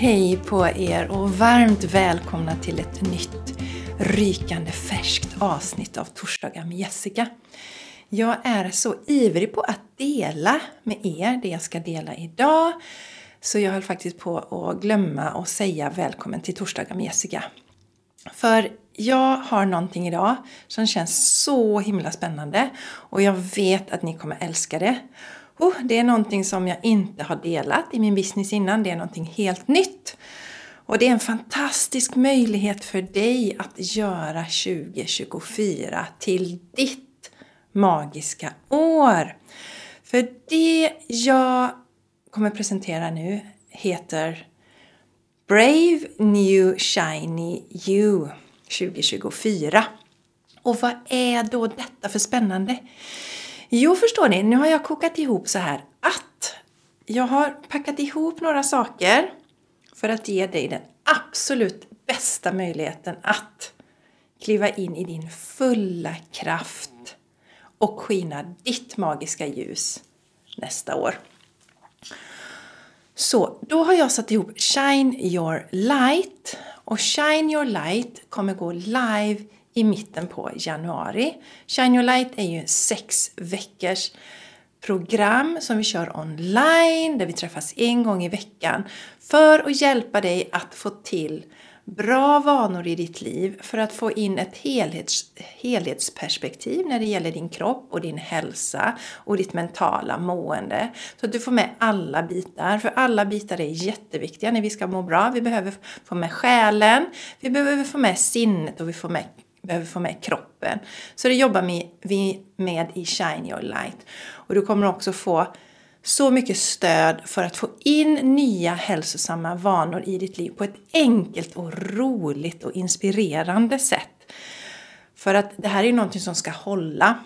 Hej på er och varmt välkomna till ett nytt rykande färskt avsnitt av Torsdagar med Jessica. Jag är så ivrig på att dela med er det jag ska dela idag så jag höll faktiskt på att glömma att säga välkommen till Torsdagar med Jessica. För jag har någonting idag som känns så himla spännande och jag vet att ni kommer älska det. Oh, det är någonting som jag inte har delat i min business innan. Det är någonting helt nytt. Och det är en fantastisk möjlighet för dig att göra 2024 till ditt magiska år. För det jag kommer presentera nu heter Brave New Shiny You 2024. Och vad är då detta för spännande? Jo, förstår ni, nu har jag kokat ihop så här att jag har packat ihop några saker för att ge dig den absolut bästa möjligheten att kliva in i din fulla kraft och skina ditt magiska ljus nästa år. Så då har jag satt ihop Shine Your Light och Shine Your Light kommer gå live i mitten på januari. Shine Your Light är ju sex veckors program som vi kör online där vi träffas en gång i veckan för att hjälpa dig att få till bra vanor i ditt liv för att få in ett helhets, helhetsperspektiv när det gäller din kropp och din hälsa och ditt mentala mående. Så att du får med alla bitar, för alla bitar är jätteviktiga när vi ska må bra. Vi behöver få med själen, vi behöver få med sinnet och vi får med behöver få med kroppen. Så det jobbar vi med i Shine Your Light. Och du kommer också få så mycket stöd för att få in nya hälsosamma vanor i ditt liv på ett enkelt och roligt och inspirerande sätt. För att det här är ju någonting som ska hålla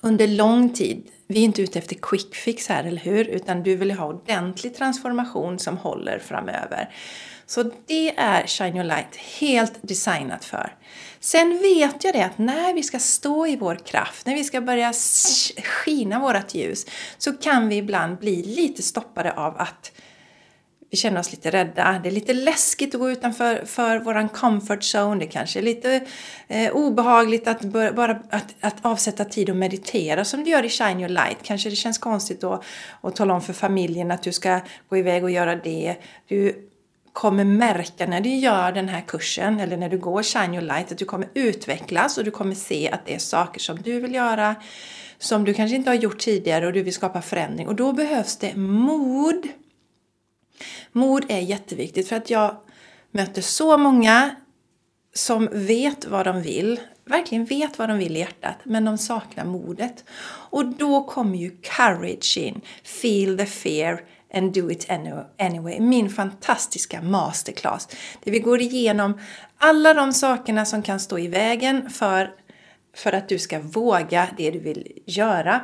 under lång tid. Vi är inte ute efter quick fix här, eller hur? Utan du vill ha ordentlig transformation som håller framöver. Så det är Shine Your Light helt designat för. Sen vet jag det att när vi ska stå i vår kraft, när vi ska börja skina vårt ljus, så kan vi ibland bli lite stoppade av att vi känner oss lite rädda. Det är lite läskigt att gå utanför för våran comfort zone. Det kanske är lite eh, obehagligt att, bara, att, att avsätta tid och meditera som du gör i Shine Your Light. Kanske det känns konstigt då att tala om för familjen att du ska gå iväg och göra det. Du kommer märka när du gör den här kursen eller när du går Shine Your Light att du kommer utvecklas och du kommer se att det är saker som du vill göra som du kanske inte har gjort tidigare och du vill skapa förändring. Och då behövs det mod. Mod är jätteviktigt för att jag möter så många som vet vad de vill, verkligen vet vad de vill i hjärtat, men de saknar modet. Och då kommer ju courage in, feel the fear, and do it anyway. Min fantastiska masterclass. Där vi går igenom alla de sakerna som kan stå i vägen för, för att du ska våga det du vill göra.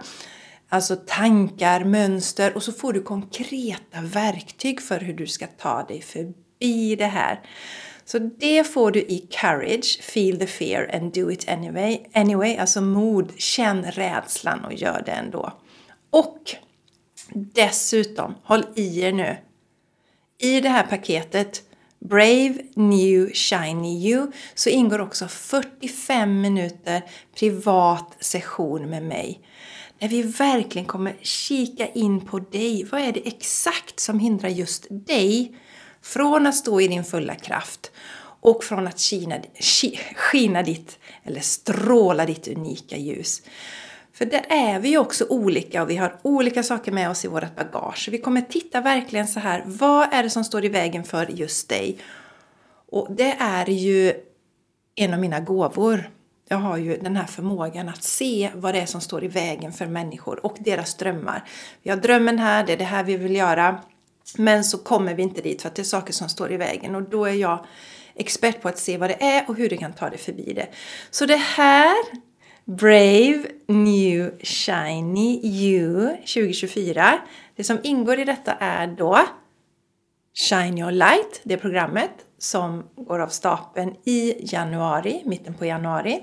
Alltså tankar, mönster och så får du konkreta verktyg för hur du ska ta dig förbi det här. Så det får du i Courage, Feel the fear and do it anyway. anyway. Alltså mod, känn rädslan och gör det ändå. Och Dessutom, håll i er nu. I det här paketet Brave New Shiny You så ingår också 45 minuter privat session med mig. Där vi verkligen kommer kika in på dig. Vad är det exakt som hindrar just dig från att stå i din fulla kraft och från att skina, skina ditt, eller stråla ditt unika ljus. För där är vi ju också olika och vi har olika saker med oss i vårt bagage. Vi kommer titta verkligen så här, vad är det som står i vägen för just dig? Och det är ju en av mina gåvor. Jag har ju den här förmågan att se vad det är som står i vägen för människor och deras drömmar. Vi har drömmen här, det är det här vi vill göra. Men så kommer vi inte dit för att det är saker som står i vägen och då är jag expert på att se vad det är och hur du kan ta dig förbi det. Så det här Brave New Shiny You 2024. Det som ingår i detta är då Shine Your Light, det programmet som går av stapeln i januari, mitten på januari.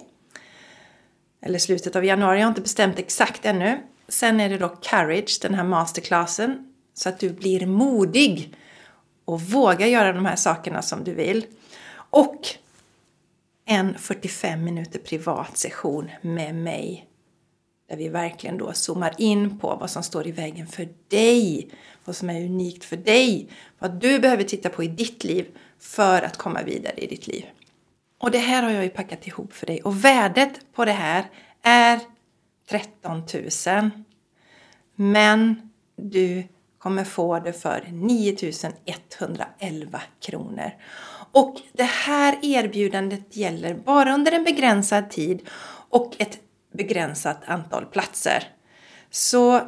Eller slutet av januari, jag har inte bestämt exakt ännu. Sen är det då Courage, den här masterclassen, så att du blir modig och vågar göra de här sakerna som du vill. Och en 45 minuter privat session med mig. Där vi verkligen då zoomar in på vad som står i vägen för dig. Vad som är unikt för dig. Vad du behöver titta på i ditt liv för att komma vidare i ditt liv. Och det här har jag ju packat ihop för dig. Och värdet på det här är 13 000. Men du kommer få det för 9111 kronor. Och det här erbjudandet gäller bara under en begränsad tid och ett begränsat antal platser. Så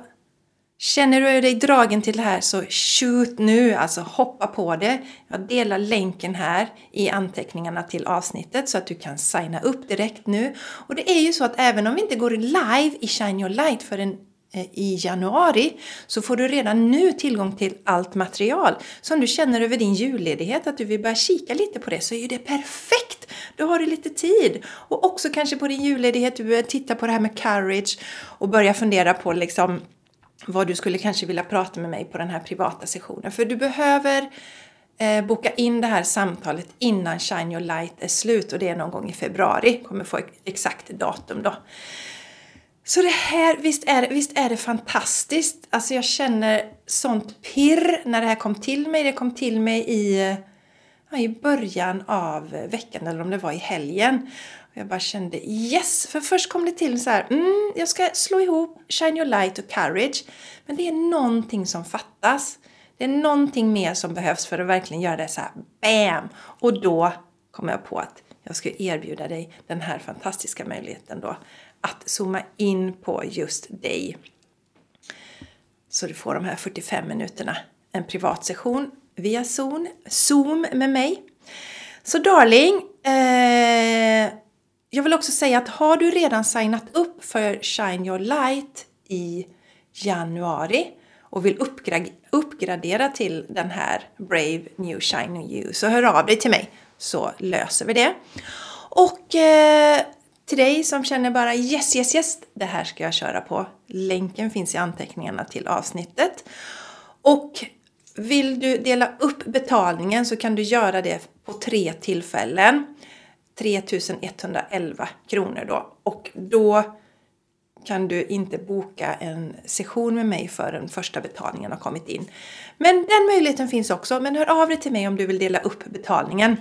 känner du dig dragen till det här så shoot nu, alltså hoppa på det. Jag delar länken här i anteckningarna till avsnittet så att du kan signa upp direkt nu. Och det är ju så att även om vi inte går live i Shine Your Light förrän en Eh, i januari så får du redan nu tillgång till allt material. Så om du känner över din julledighet att du vill börja kika lite på det så är ju det perfekt! Då har du lite tid. Och också kanske på din julledighet, du börjar titta på det här med courage och börja fundera på liksom vad du skulle kanske vilja prata med mig på den här privata sessionen. För du behöver eh, boka in det här samtalet innan Shine Your Light är slut och det är någon gång i februari. Kommer få exakt datum då. Så det här, visst är, visst är det fantastiskt. Alltså jag känner sånt pirr när det här kom till mig. Det kom till mig i, ja, i början av veckan eller om det var i helgen. Och jag bara kände yes! För först kom det till så här, mm, jag ska slå ihop Shine Your Light och Courage. Men det är någonting som fattas. Det är någonting mer som behövs för att verkligen göra det så här BAM! Och då kom jag på att jag ska erbjuda dig den här fantastiska möjligheten då att zooma in på just dig. Så du får de här 45 minuterna. En privat session via Zoom, Zoom med mig. Så darling, eh, jag vill också säga att har du redan signat upp för Shine Your Light i januari och vill uppgradera till den här Brave New Shiny You så hör av dig till mig så löser vi det. Och eh, till dig som känner bara yes, yes, yes, det här ska jag köra på. Länken finns i anteckningarna till avsnittet. Och vill du dela upp betalningen så kan du göra det på tre tillfällen. 3111 kronor då. Och då kan du inte boka en session med mig förrän första betalningen har kommit in. Men den möjligheten finns också. Men hör av dig till mig om du vill dela upp betalningen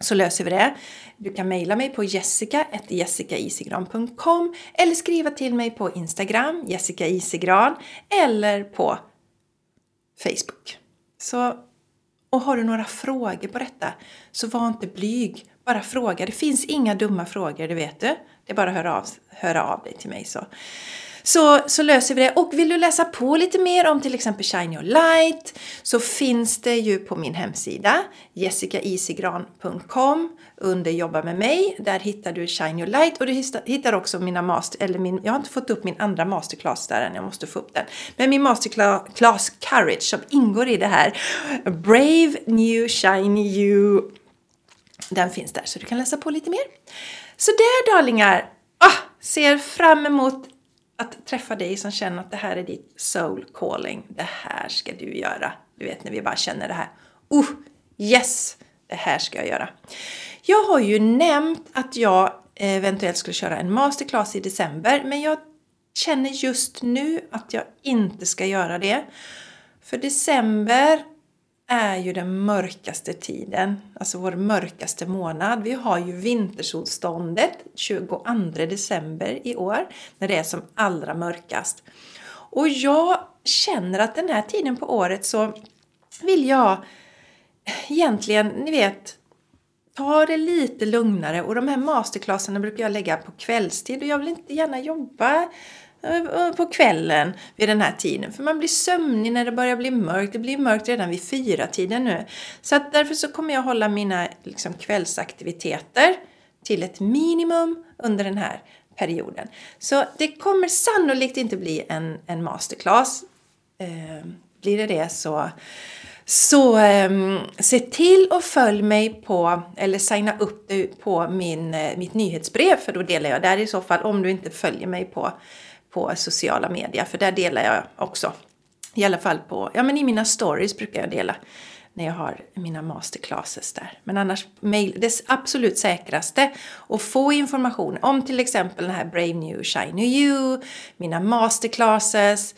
så löser vi det. Du kan mejla mig på jessica.jessicaisigran.com eller skriva till mig på Instagram, Jessica Isigran, eller på Facebook. Så, och har du några frågor på detta så var inte blyg. Bara fråga. Det finns inga dumma frågor, det vet du. Det är bara att höra av, höra av dig till mig. Så. Så, så löser vi det. Och vill du läsa på lite mer om till exempel Shine Your Light så finns det ju på min hemsida jessicaisigran.com under Jobba med mig. Där hittar du Shine Your Light och du hittar också mina master, eller min, jag har inte fått upp min andra masterclass där än, jag måste få upp den. Men min masterclass Courage som ingår i det här Brave New Shiny You. Den finns där så du kan läsa på lite mer. Så där darlingar! Ah, ser fram emot att träffa dig som känner att det här är ditt soul calling. Det här ska du göra. Du vet när vi bara känner det här. Oh, yes! Det här ska jag göra. Jag har ju nämnt att jag eventuellt skulle köra en masterclass i december. Men jag känner just nu att jag inte ska göra det. För december är ju den mörkaste tiden, alltså vår mörkaste månad. Vi har ju vintersolståndet 22 december i år, när det är som allra mörkast. Och jag känner att den här tiden på året så vill jag egentligen, ni vet, ta det lite lugnare. Och de här masterclasserna brukar jag lägga på kvällstid och jag vill inte gärna jobba Eh, på kvällen vid den här tiden. För man blir sömnig när det börjar bli mörkt. Det blir mörkt redan vid fyra tiden nu. Så att därför så kommer jag hålla mina liksom, kvällsaktiviteter till ett minimum under den här perioden. Så det kommer sannolikt inte bli en, en masterclass. Eh, blir det det så så eh, se till och följ mig på, eller signa upp dig på min, eh, mitt nyhetsbrev för då delar jag där i så fall om du inte följer mig på på sociala medier för där delar jag också. I alla fall på, ja men i mina stories brukar jag dela när jag har mina masterclasses där. Men annars, mail, det absolut säkraste att få information om till exempel den här Brave New Shiny You, mina masterclasses,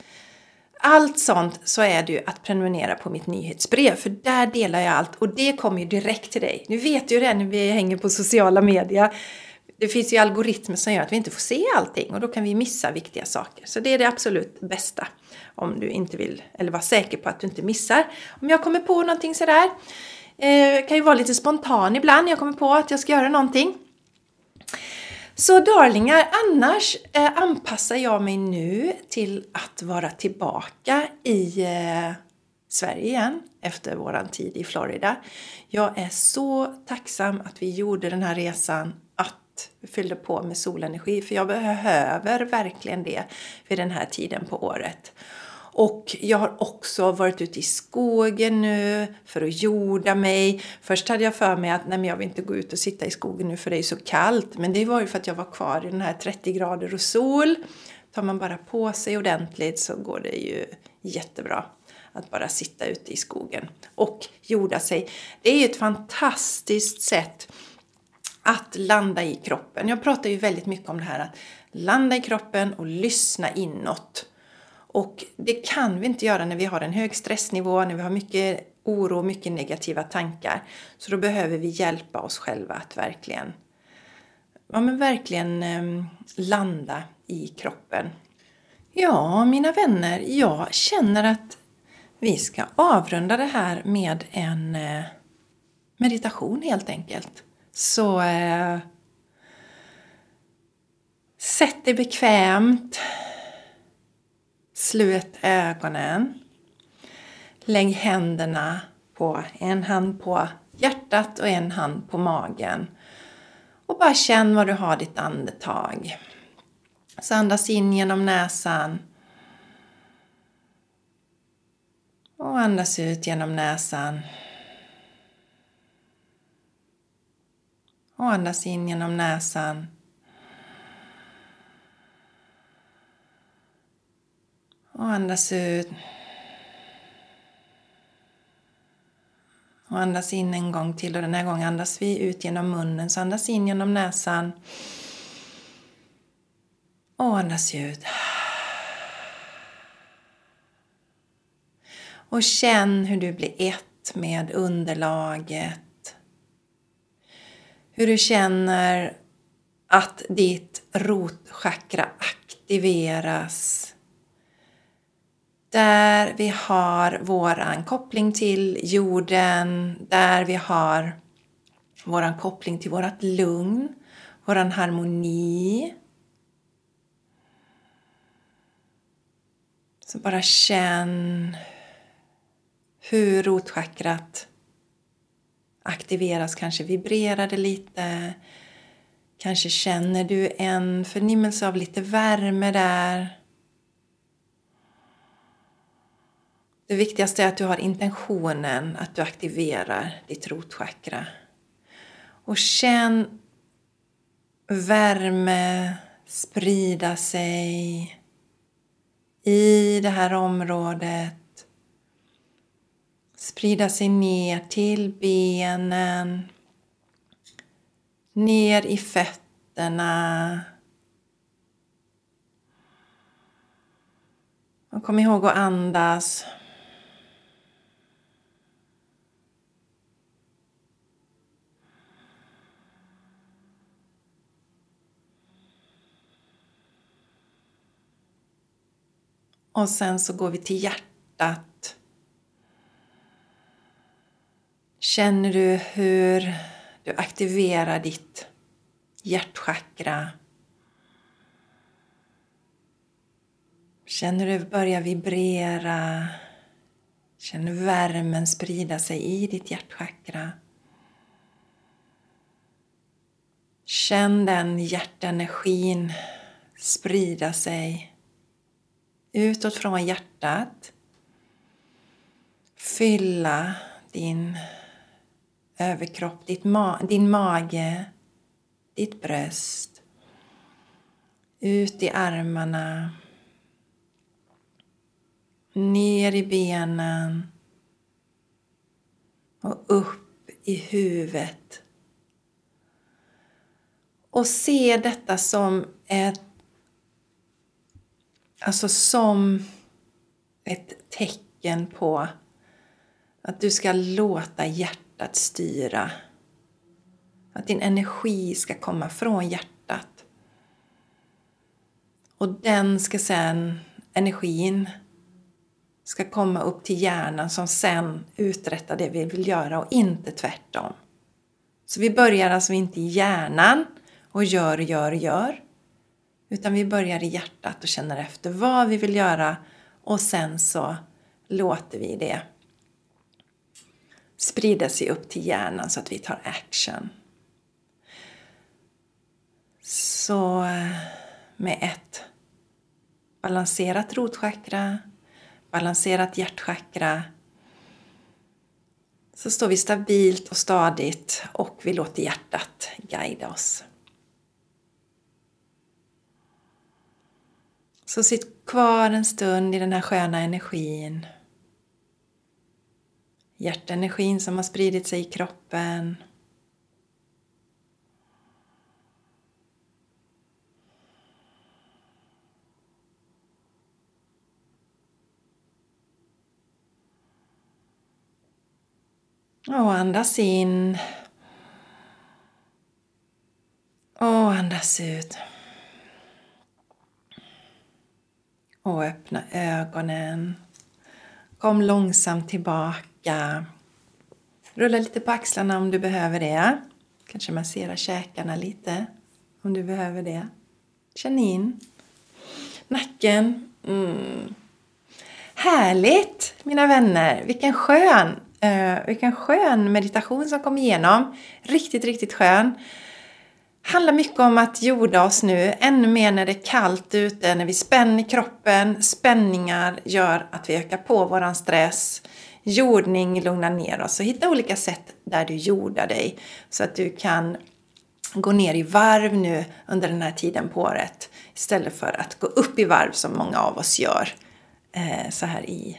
allt sånt så är det ju att prenumerera på mitt nyhetsbrev för där delar jag allt och det kommer ju direkt till dig. Nu vet du ju det när vi hänger på sociala medier. Det finns ju algoritmer som gör att vi inte får se allting och då kan vi missa viktiga saker. Så det är det absolut bästa om du inte vill, eller vara säker på att du inte missar. Om jag kommer på någonting sådär, eh, kan ju vara lite spontan ibland, när jag kommer på att jag ska göra någonting. Så darlingar, annars eh, anpassar jag mig nu till att vara tillbaka i eh, Sverige igen efter våran tid i Florida. Jag är så tacksam att vi gjorde den här resan, fyllde på med solenergi, för jag behöver verkligen det vid den här tiden på året. Och jag har också varit ute i skogen nu för att jorda mig. Först hade jag för mig att nej, men jag vill inte gå ut och sitta i skogen nu för det är så kallt. Men det var ju för att jag var kvar i den här 30 grader och sol. Tar man bara på sig ordentligt så går det ju jättebra att bara sitta ute i skogen och jorda sig. Det är ju ett fantastiskt sätt att landa i kroppen. Jag pratar ju väldigt mycket om det här att landa i kroppen och lyssna inåt. Och det kan vi inte göra när vi har en hög stressnivå, när vi har mycket oro och mycket negativa tankar. Så då behöver vi hjälpa oss själva att verkligen, ja, men verkligen eh, landa i kroppen. Ja, mina vänner, jag känner att vi ska avrunda det här med en eh, meditation helt enkelt. Så eh, sätt dig bekvämt. Slut ögonen. Lägg händerna på en hand på hjärtat och en hand på magen. Och bara känn var du har ditt andetag. Så andas in genom näsan. Och andas ut genom näsan. Och andas in genom näsan. Och andas ut. Och andas in en gång till och den här gången andas vi ut genom munnen. Så andas in genom näsan. Och andas ut. Och känn hur du blir ett med underlaget. Hur du känner att ditt rotchakra aktiveras där vi har våran koppling till jorden, där vi har våran koppling till vårat lugn, våran harmoni. Så bara känn hur rotchakrat aktiveras, kanske vibrerar det lite. Kanske känner du en förnimmelse av lite värme där. Det viktigaste är att du har intentionen att du aktiverar ditt rotchakra. Och känn värme sprida sig i det här området. Sprida sig ner till benen, ner i fötterna. Och kom ihåg att andas Och sen så går vi till hjärtat. Känner du hur du aktiverar ditt hjärtchakra? Känner du börjar vibrera? Känner värmen sprida sig i ditt hjärtchakra? Känn den hjärtenergin sprida sig utåt från hjärtat. Fylla din överkropp, ditt ma din mage, ditt bröst. Ut i armarna. Ner i benen. och upp i huvudet. Och se detta som ett Alltså som ett tecken på att du ska låta hjärtat styra. Att din energi ska komma från hjärtat. Och den ska sen, energin, ska komma upp till hjärnan som sen uträttar det vi vill göra och inte tvärtom. Så vi börjar alltså inte i hjärnan och gör, gör, gör. Utan vi börjar i hjärtat och känner efter vad vi vill göra och sen så låter vi det sprida sig upp till hjärnan så att vi tar action. Så eh, med ett balanserat rotchakra, balanserat hjärtchakra så står vi stabilt och stadigt och vi låter hjärtat guida oss. Så sitt kvar en stund i den här sköna energin. Hjärtenergin som har spridit sig i kroppen. Och andas in. Och andas ut. Och öppna ögonen. Kom långsamt tillbaka. Rulla lite på axlarna om du behöver det. Kanske massera käkarna lite om du behöver det. Känn in nacken. Mm. Härligt mina vänner! Vilken skön, uh, vilken skön meditation som kom igenom. Riktigt, riktigt skön handlar mycket om att jorda oss nu, ännu mer när det är kallt ute, när vi spänner kroppen. Spänningar gör att vi ökar på våran stress. Jordning lugnar ner oss. Så hitta olika sätt där du jordar dig så att du kan gå ner i varv nu under den här tiden på året istället för att gå upp i varv som många av oss gör eh, så här i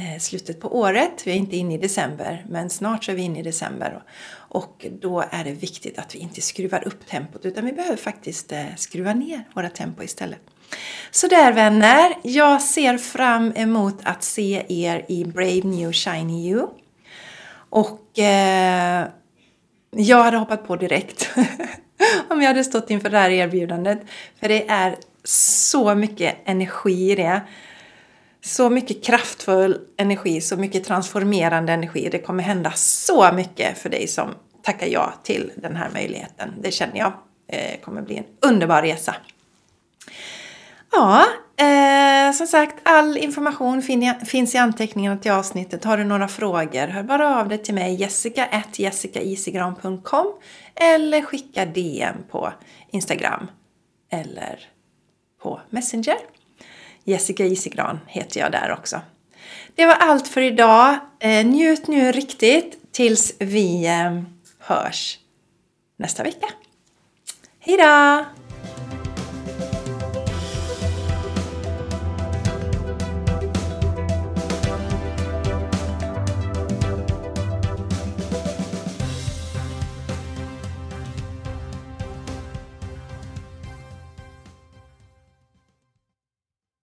Eh, slutet på året. Vi är inte inne i december, men snart så är vi inne i december. Och då är det viktigt att vi inte skruvar upp tempot, utan vi behöver faktiskt eh, skruva ner våra tempo istället. Så där vänner, jag ser fram emot att se er i Brave New Shiny You. Och eh, jag hade hoppat på direkt om jag hade stått inför det här erbjudandet. För det är så mycket energi i det så mycket kraftfull energi, så mycket transformerande energi. Det kommer hända så mycket för dig som tackar ja till den här möjligheten. Det känner jag eh, kommer bli en underbar resa. Ja, eh, som sagt, all information finns i anteckningarna till avsnittet. Har du några frågor, hör bara av dig till mig, jessica.jessicaisigran.com eller skicka DM på Instagram eller på Messenger. Jessica Isigran heter jag där också. Det var allt för idag. Eh, njut nu riktigt tills vi eh, hörs nästa vecka. Hejdå!